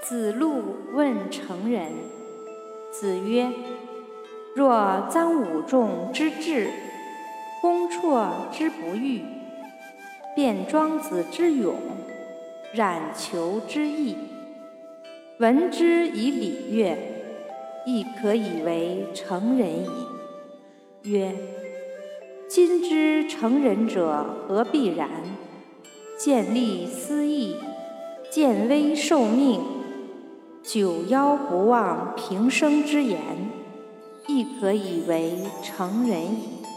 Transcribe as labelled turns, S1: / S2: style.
S1: 子路问成人。子曰：“若臧武仲之志，公绰之不欲，卞庄子之勇，冉求之义，闻之以礼乐，亦可以为成人矣。”曰：“今之成人者，何必然？见利思义，见危受命。”九夭不忘平生之言，亦可以为成人矣。